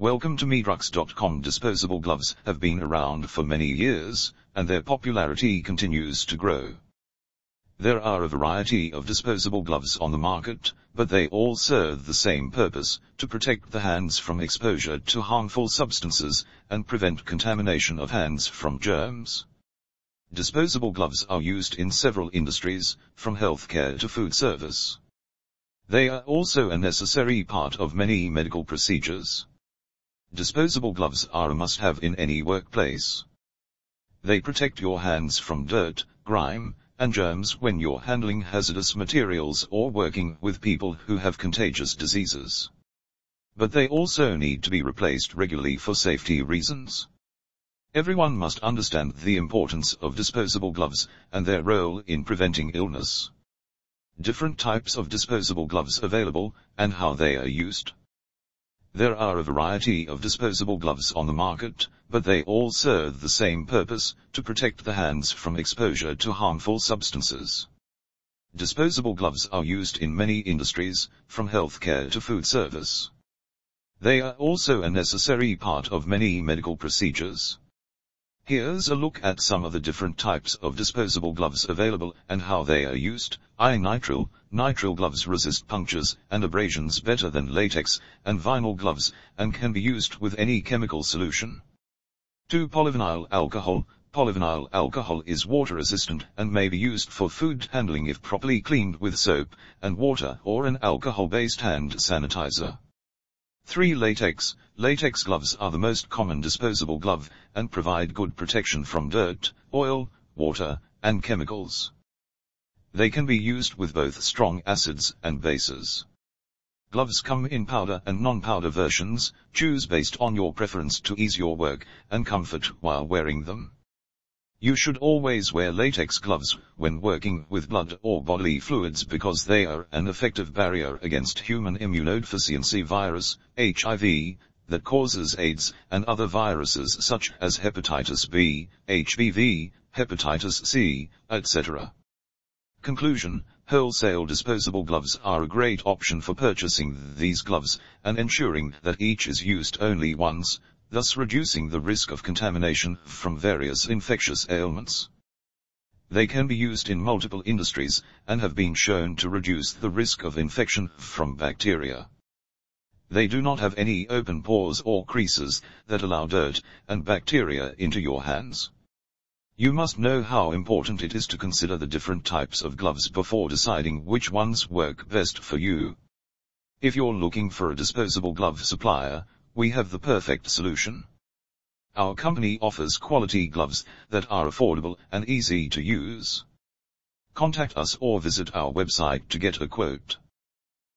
Welcome to Medrux.com. Disposable gloves have been around for many years, and their popularity continues to grow. There are a variety of disposable gloves on the market, but they all serve the same purpose, to protect the hands from exposure to harmful substances, and prevent contamination of hands from germs. Disposable gloves are used in several industries, from healthcare to food service. They are also a necessary part of many medical procedures. Disposable gloves are a must-have in any workplace. They protect your hands from dirt, grime, and germs when you're handling hazardous materials or working with people who have contagious diseases. But they also need to be replaced regularly for safety reasons. Everyone must understand the importance of disposable gloves and their role in preventing illness different types of disposable gloves available, and how they are used. There are a variety of disposable gloves on the market, but they all serve the same purpose, to protect the hands from exposure to harmful substances. Disposable gloves are used in many industries, from healthcare to food service. They are also a necessary part of many medical procedures. Here's a look at some of the different types of disposable gloves available and how they are used. I-nitrile, nitrile gloves resist punctures and abrasions better than latex and vinyl gloves and can be used with any chemical solution. 2. Polyvinyl alcohol. Polyvinyl alcohol is water resistant and may be used for food handling if properly cleaned with soap and water or an alcohol-based hand sanitizer. 3. Latex. Latex gloves are the most common disposable glove, and provide good protection from dirt, oil, water, and chemicals. They can be used with both strong acids and bases. Gloves come in powder and non-powder versions, choose based on your preference to ease your work and comfort while wearing them. You should always wear latex gloves when working with blood or bodily fluids because they are an effective barrier against human immunodeficiency virus, HIV, that causes AIDS and other viruses such as hepatitis B, HBV, hepatitis C, etc. Conclusion Wholesale disposable gloves are a great option for purchasing these gloves and ensuring that each is used only once, thus reducing the risk of contamination from various infectious ailments. They can be used in multiple industries and have been shown to reduce the risk of infection from bacteria. They do not have any open pores or creases that allow dirt and bacteria into your hands. You must know how important it is to consider the different types of gloves before deciding which ones work best for you. If you're looking for a disposable glove supplier, we have the perfect solution. Our company offers quality gloves that are affordable and easy to use. Contact us or visit our website to get a quote.